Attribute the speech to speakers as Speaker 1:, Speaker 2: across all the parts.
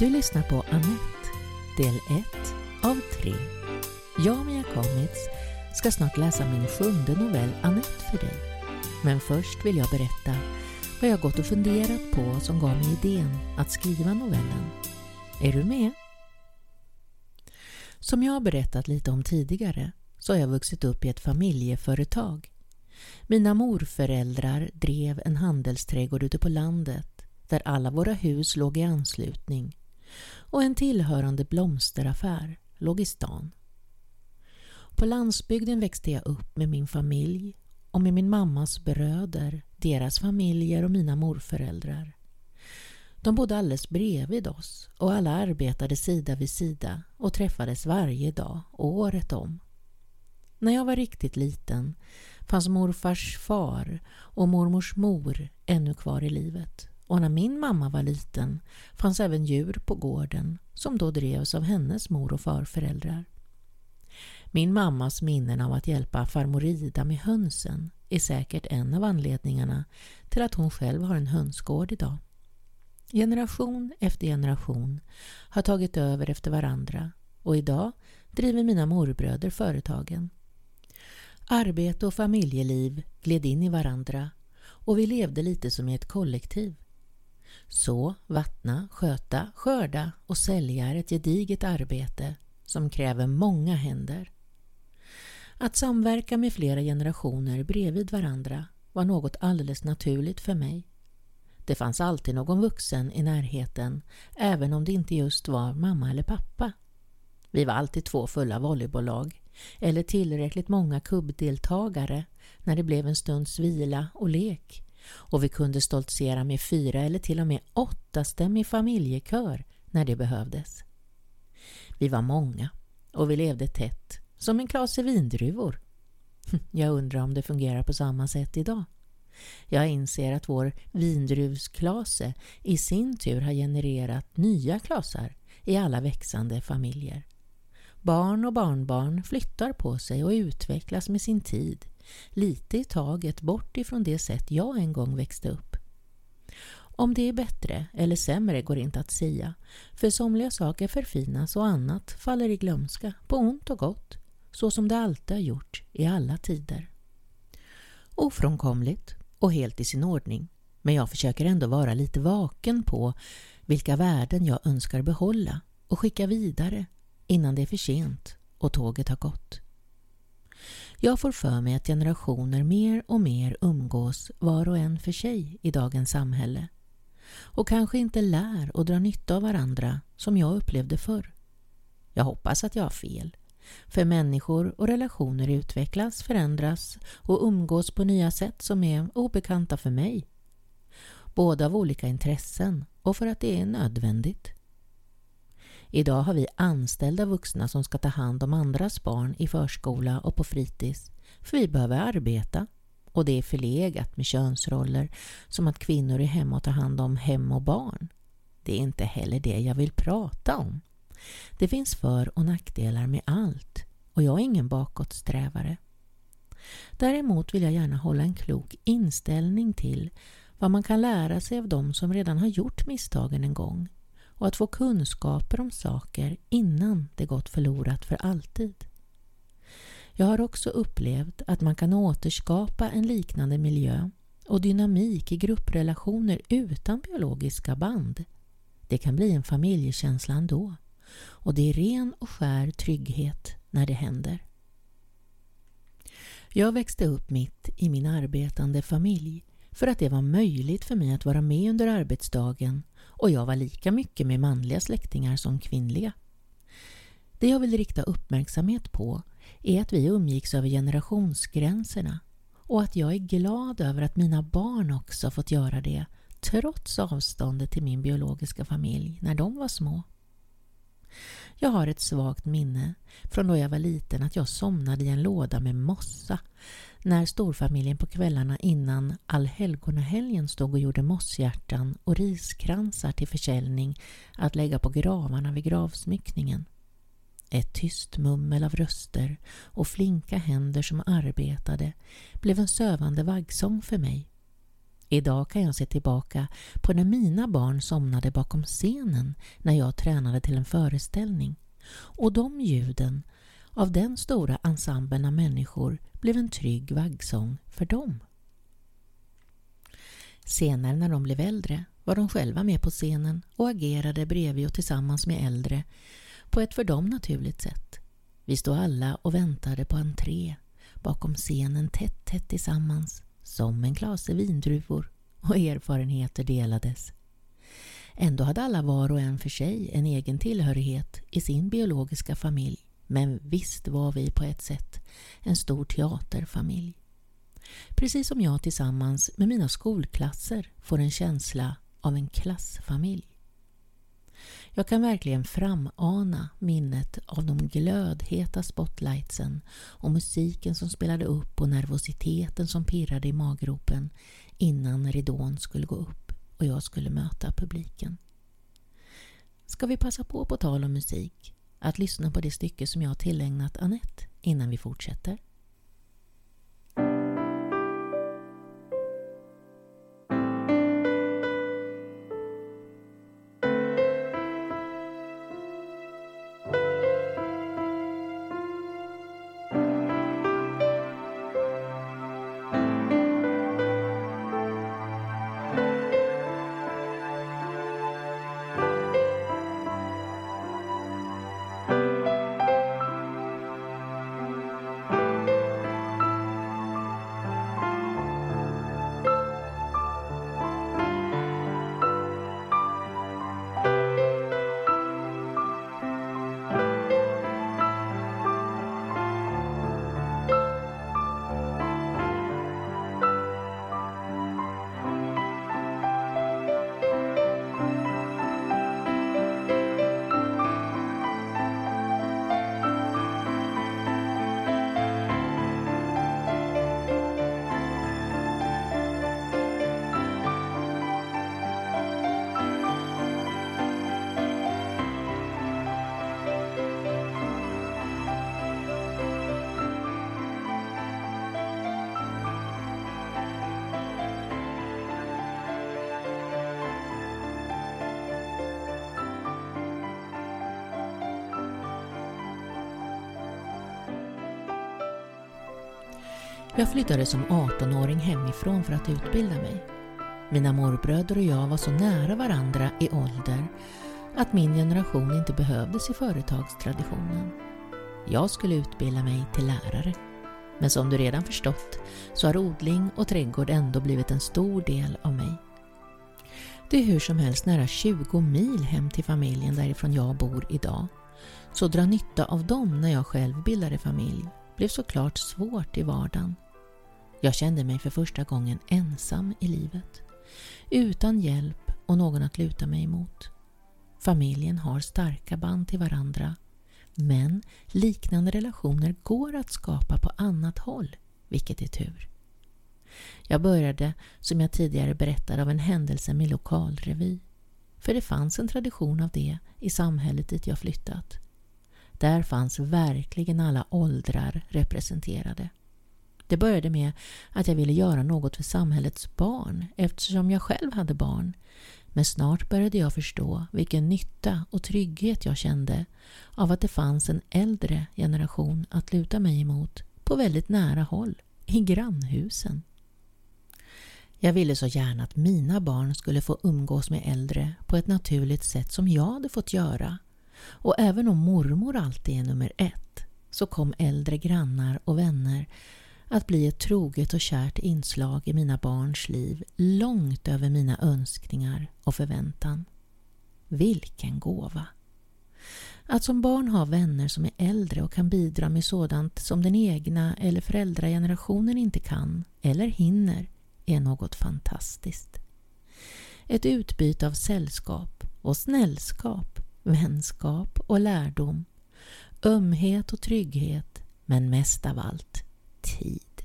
Speaker 1: Du lyssnar på Annette, del 1 av 3. Jag, Mia Kamitz, ska snart läsa min sjunde novell Annette för dig. Men först vill jag berätta vad jag gått och funderat på som gav mig idén att skriva novellen. Är du med? Som jag har berättat lite om tidigare så har jag vuxit upp i ett familjeföretag. Mina morföräldrar drev en handelsträdgård ute på landet där alla våra hus låg i anslutning och en tillhörande blomsteraffär låg i stan. På landsbygden växte jag upp med min familj och med min mammas bröder, deras familjer och mina morföräldrar. De bodde alldeles bredvid oss och alla arbetade sida vid sida och träffades varje dag, året om. När jag var riktigt liten fanns morfars far och mormors mor ännu kvar i livet och när min mamma var liten fanns även djur på gården som då drevs av hennes mor och farföräldrar. Min mammas minnen av att hjälpa farmor Ida med hönsen är säkert en av anledningarna till att hon själv har en hönsgård idag. Generation efter generation har tagit över efter varandra och idag driver mina morbröder företagen. Arbete och familjeliv gled in i varandra och vi levde lite som i ett kollektiv. Så vattna, sköta, skörda och sälja är ett gediget arbete som kräver många händer. Att samverka med flera generationer bredvid varandra var något alldeles naturligt för mig. Det fanns alltid någon vuxen i närheten, även om det inte just var mamma eller pappa. Vi var alltid två fulla volleybollag, eller tillräckligt många kubbdeltagare när det blev en stunds vila och lek och vi kunde stoltsera med fyra eller till och med åttastämmig familjekör när det behövdes. Vi var många och vi levde tätt, som en klase vindruvor. Jag undrar om det fungerar på samma sätt idag. Jag inser att vår vindruvsklase i sin tur har genererat nya klasar i alla växande familjer. Barn och barnbarn flyttar på sig och utvecklas med sin tid lite i taget bort ifrån det sätt jag en gång växte upp. Om det är bättre eller sämre går inte att säga, för somliga saker förfinas och annat faller i glömska, på ont och gott, så som det alltid har gjort i alla tider. Ofrånkomligt och helt i sin ordning, men jag försöker ändå vara lite vaken på vilka värden jag önskar behålla och skicka vidare innan det är för sent och tåget har gått. Jag får för mig att generationer mer och mer umgås var och en för sig i dagens samhälle och kanske inte lär och drar nytta av varandra som jag upplevde förr. Jag hoppas att jag har fel, för människor och relationer utvecklas, förändras och umgås på nya sätt som är obekanta för mig. Både av olika intressen och för att det är nödvändigt. Idag har vi anställda vuxna som ska ta hand om andras barn i förskola och på fritids, för vi behöver arbeta. Och det är förlegat med könsroller som att kvinnor är hemma och tar hand om hem och barn. Det är inte heller det jag vill prata om. Det finns för och nackdelar med allt och jag är ingen bakåtsträvare. Däremot vill jag gärna hålla en klok inställning till vad man kan lära sig av dem som redan har gjort misstagen en gång och att få kunskaper om saker innan det gått förlorat för alltid. Jag har också upplevt att man kan återskapa en liknande miljö och dynamik i grupprelationer utan biologiska band. Det kan bli en familjekänsla ändå och det är ren och skär trygghet när det händer. Jag växte upp mitt i min arbetande familj för att det var möjligt för mig att vara med under arbetsdagen och jag var lika mycket med manliga släktingar som kvinnliga. Det jag vill rikta uppmärksamhet på är att vi umgicks över generationsgränserna och att jag är glad över att mina barn också fått göra det trots avståndet till min biologiska familj när de var små. Jag har ett svagt minne från då jag var liten att jag somnade i en låda med mossa när storfamiljen på kvällarna innan allhelgonahelgen stod och gjorde mosshjärtan och riskransar till försäljning att lägga på gravarna vid gravsmyckningen. Ett tyst mummel av röster och flinka händer som arbetade blev en sövande vaggsång för mig. Idag kan jag se tillbaka på när mina barn somnade bakom scenen när jag tränade till en föreställning. Och de ljuden av den stora ensemblen av människor blev en trygg vaggsång för dem. Senare när de blev äldre var de själva med på scenen och agerade bredvid och tillsammans med äldre på ett för dem naturligt sätt. Vi stod alla och väntade på entré bakom scenen tätt, tätt tillsammans som en klase vindruvor och erfarenheter delades. Ändå hade alla var och en för sig en egen tillhörighet i sin biologiska familj. Men visst var vi på ett sätt en stor teaterfamilj. Precis som jag tillsammans med mina skolklasser får en känsla av en klassfamilj. Jag kan verkligen framana minnet av de glödheta spotlightsen och musiken som spelade upp och nervositeten som pirrade i maggropen innan ridån skulle gå upp och jag skulle möta publiken. Ska vi passa på, på tal om musik, att lyssna på det stycke som jag tillägnat Annette innan vi fortsätter? Jag flyttade som 18-åring hemifrån för att utbilda mig. Mina morbröder och jag var så nära varandra i ålder att min generation inte behövdes i företagstraditionen. Jag skulle utbilda mig till lärare. Men som du redan förstått så har odling och trädgård ändå blivit en stor del av mig. Det är hur som helst nära 20 mil hem till familjen därifrån jag bor idag. Så dra nytta av dem när jag själv bildade familj blev såklart svårt i vardagen. Jag kände mig för första gången ensam i livet. Utan hjälp och någon att luta mig emot. Familjen har starka band till varandra. Men liknande relationer går att skapa på annat håll, vilket är tur. Jag började, som jag tidigare berättade, av en händelse med lokalrevy. För det fanns en tradition av det i samhället dit jag flyttat. Där fanns verkligen alla åldrar representerade. Det började med att jag ville göra något för samhällets barn eftersom jag själv hade barn. Men snart började jag förstå vilken nytta och trygghet jag kände av att det fanns en äldre generation att luta mig emot på väldigt nära håll, i grannhusen. Jag ville så gärna att mina barn skulle få umgås med äldre på ett naturligt sätt som jag hade fått göra. Och även om mormor alltid är nummer ett så kom äldre grannar och vänner att bli ett troget och kärt inslag i mina barns liv långt över mina önskningar och förväntan. Vilken gåva! Att som barn ha vänner som är äldre och kan bidra med sådant som den egna eller föräldragenerationen inte kan eller hinner är något fantastiskt. Ett utbyte av sällskap och snällskap, vänskap och lärdom, ömhet och trygghet, men mest av allt tid.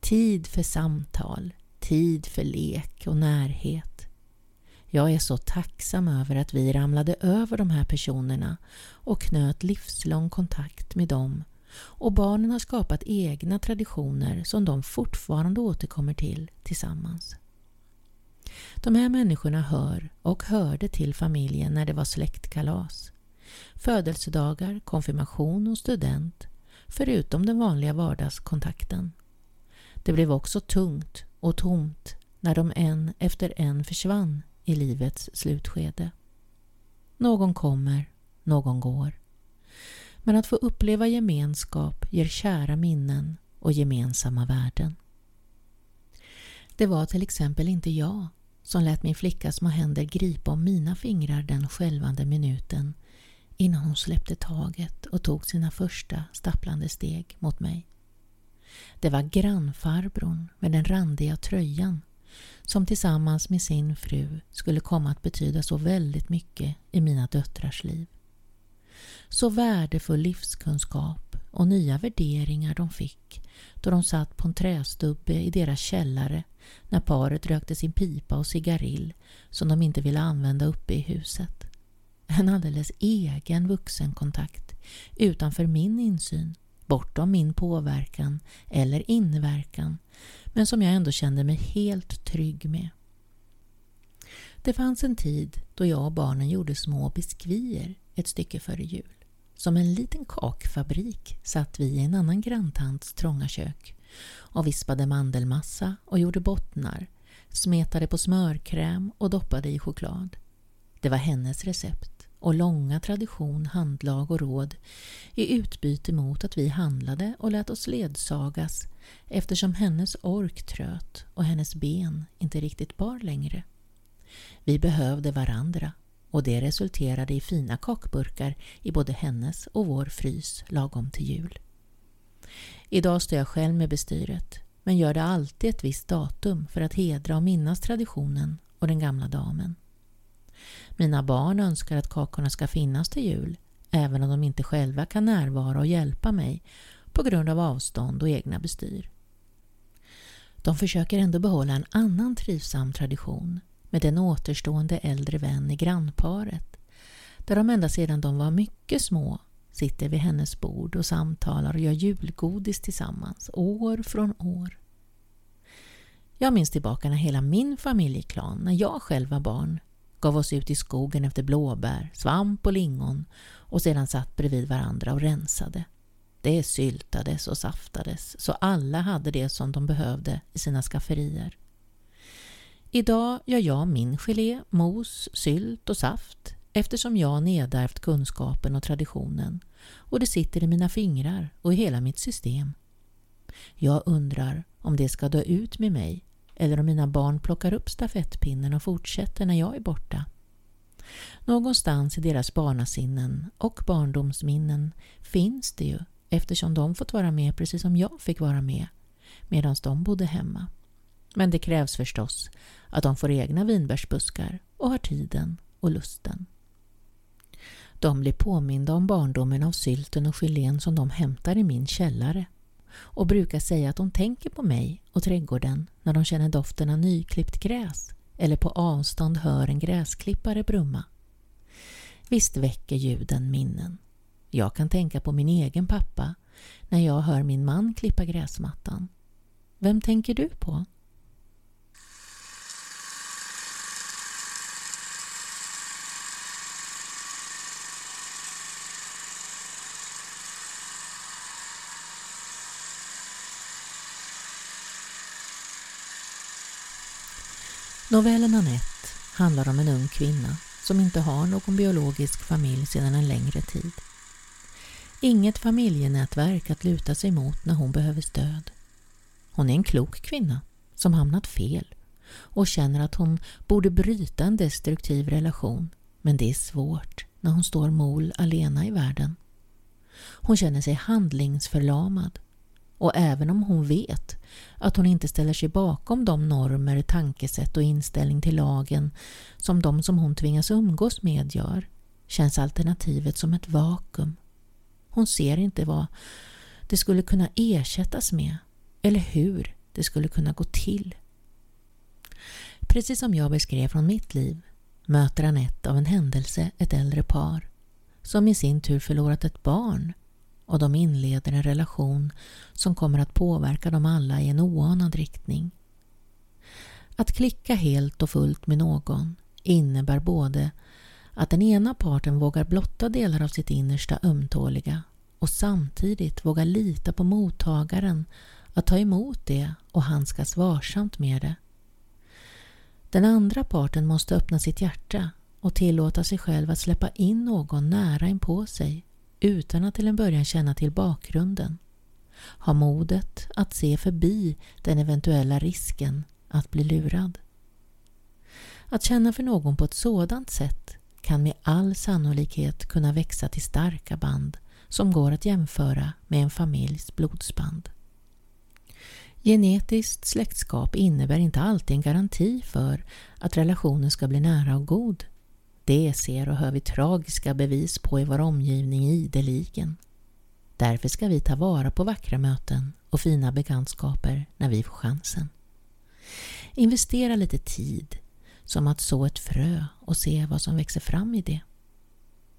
Speaker 1: Tid för samtal, tid för lek och närhet. Jag är så tacksam över att vi ramlade över de här personerna och knöt livslång kontakt med dem och barnen har skapat egna traditioner som de fortfarande återkommer till tillsammans. De här människorna hör och hörde till familjen när det var släktkalas. Födelsedagar, konfirmation och student, förutom den vanliga vardagskontakten. Det blev också tungt och tomt när de en efter en försvann i livets slutskede. Någon kommer, någon går. Men att få uppleva gemenskap ger kära minnen och gemensamma värden. Det var till exempel inte jag som lät min flickas små händer gripa om mina fingrar den skälvande minuten innan hon släppte taget och tog sina första stapplande steg mot mig. Det var grannfarbrorn med den randiga tröjan som tillsammans med sin fru skulle komma att betyda så väldigt mycket i mina döttrars liv. Så värdefull livskunskap och nya värderingar de fick då de satt på en trästubbe i deras källare när paret rökte sin pipa och cigarill som de inte ville använda uppe i huset. En alldeles egen vuxenkontakt utanför min insyn, bortom min påverkan eller inverkan men som jag ändå kände mig helt trygg med. Det fanns en tid då jag och barnen gjorde små biskvier ett stycke före jul. Som en liten kakfabrik satt vi i en annan granntants trånga kök och vispade mandelmassa och gjorde bottnar, smetade på smörkräm och doppade i choklad. Det var hennes recept och långa tradition, handlag och råd i utbyte mot att vi handlade och lät oss ledsagas eftersom hennes ork tröt och hennes ben inte riktigt bar längre. Vi behövde varandra och det resulterade i fina kakburkar i både hennes och vår frys lagom till jul. Idag står jag själv med bestyret men gör det alltid ett visst datum för att hedra och minnas traditionen och den gamla damen. Mina barn önskar att kakorna ska finnas till jul även om de inte själva kan närvara och hjälpa mig på grund av avstånd och egna bestyr. De försöker ändå behålla en annan trivsam tradition med den återstående äldre vän i grannparet där de ända sedan de var mycket små sitter vid hennes bord och samtalar och gör julgodis tillsammans år från år. Jag minns tillbaka när hela min familjeklan, när jag själv var barn, gav oss ut i skogen efter blåbär, svamp och lingon och sedan satt bredvid varandra och rensade. Det syltades och saftades så alla hade det som de behövde i sina skafferier. Idag gör jag min gelé, mos, sylt och saft eftersom jag nedärvt kunskapen och traditionen och det sitter i mina fingrar och i hela mitt system. Jag undrar om det ska dö ut med mig eller om mina barn plockar upp stafettpinnen och fortsätter när jag är borta. Någonstans i deras barnasinnen och barndomsminnen finns det ju eftersom de fått vara med precis som jag fick vara med medan de bodde hemma. Men det krävs förstås att de får egna vinbärsbuskar och har tiden och lusten. De blir påminda om barndomen av sylten och gelén som de hämtar i min källare och brukar säga att de tänker på mig och trädgården när de känner doften av nyklippt gräs eller på avstånd hör en gräsklippare brumma. Visst väcker ljuden minnen. Jag kan tänka på min egen pappa när jag hör min man klippa gräsmattan. Vem tänker du på? Novellen Anette handlar om en ung kvinna som inte har någon biologisk familj sedan en längre tid. Inget familjenätverk att luta sig mot när hon behöver stöd. Hon är en klok kvinna som hamnat fel och känner att hon borde bryta en destruktiv relation men det är svårt när hon står mol alena i världen. Hon känner sig handlingsförlamad och även om hon vet att hon inte ställer sig bakom de normer, tankesätt och inställning till lagen som de som hon tvingas umgås med gör, känns alternativet som ett vakuum. Hon ser inte vad det skulle kunna ersättas med eller hur det skulle kunna gå till. Precis som jag beskrev från mitt liv möter Anette av en händelse ett äldre par som i sin tur förlorat ett barn och de inleder en relation som kommer att påverka dem alla i en oanad riktning. Att klicka helt och fullt med någon innebär både att den ena parten vågar blotta delar av sitt innersta ömtåliga och samtidigt vågar lita på mottagaren att ta emot det och handskas varsamt med det. Den andra parten måste öppna sitt hjärta och tillåta sig själv att släppa in någon nära inpå sig utan att till en början känna till bakgrunden. Ha modet att se förbi den eventuella risken att bli lurad. Att känna för någon på ett sådant sätt kan med all sannolikhet kunna växa till starka band som går att jämföra med en familjs blodsband. Genetiskt släktskap innebär inte alltid en garanti för att relationen ska bli nära och god. Det ser och hör vi tragiska bevis på i vår omgivning ideligen. Därför ska vi ta vara på vackra möten och fina bekantskaper när vi får chansen. Investera lite tid, som att så ett frö och se vad som växer fram i det.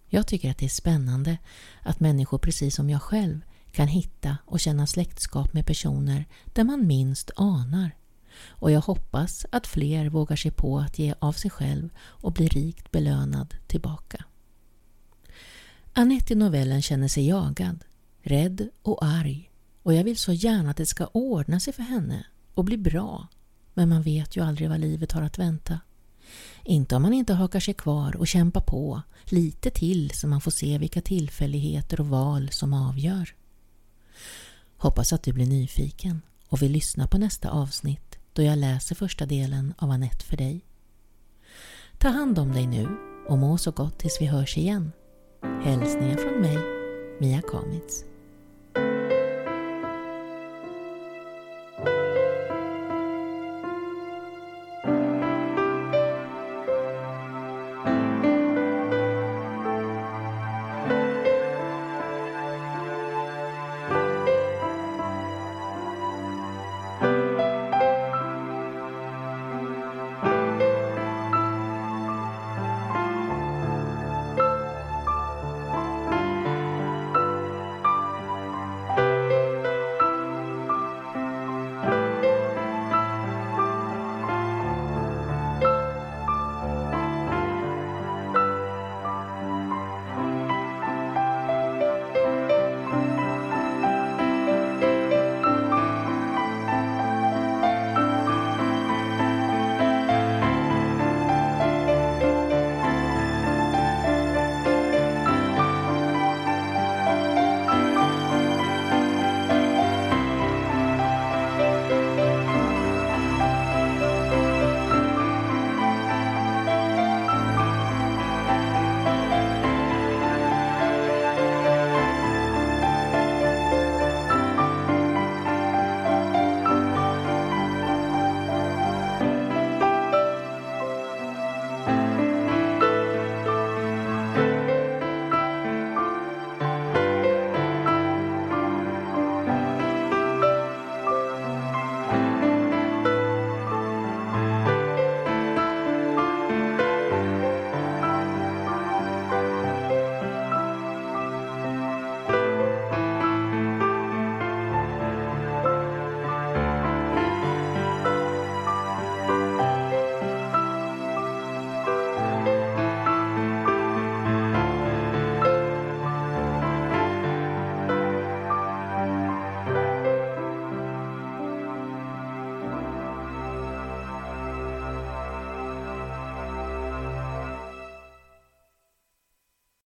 Speaker 1: Jag tycker att det är spännande att människor precis som jag själv kan hitta och känna släktskap med personer där man minst anar. Och jag hoppas att fler vågar sig på att ge av sig själv och bli rikt belönad tillbaka. Anette i novellen känner sig jagad, rädd och arg och jag vill så gärna att det ska ordna sig för henne och bli bra. Men man vet ju aldrig vad livet har att vänta. Inte om man inte hakar sig kvar och kämpar på lite till så man får se vilka tillfälligheter och val som avgör. Hoppas att du blir nyfiken och vill lyssna på nästa avsnitt då jag läser första delen av Annette för dig. Ta hand om dig nu och må så gott tills vi hörs igen. Hälsningar från mig, Mia Kamitz.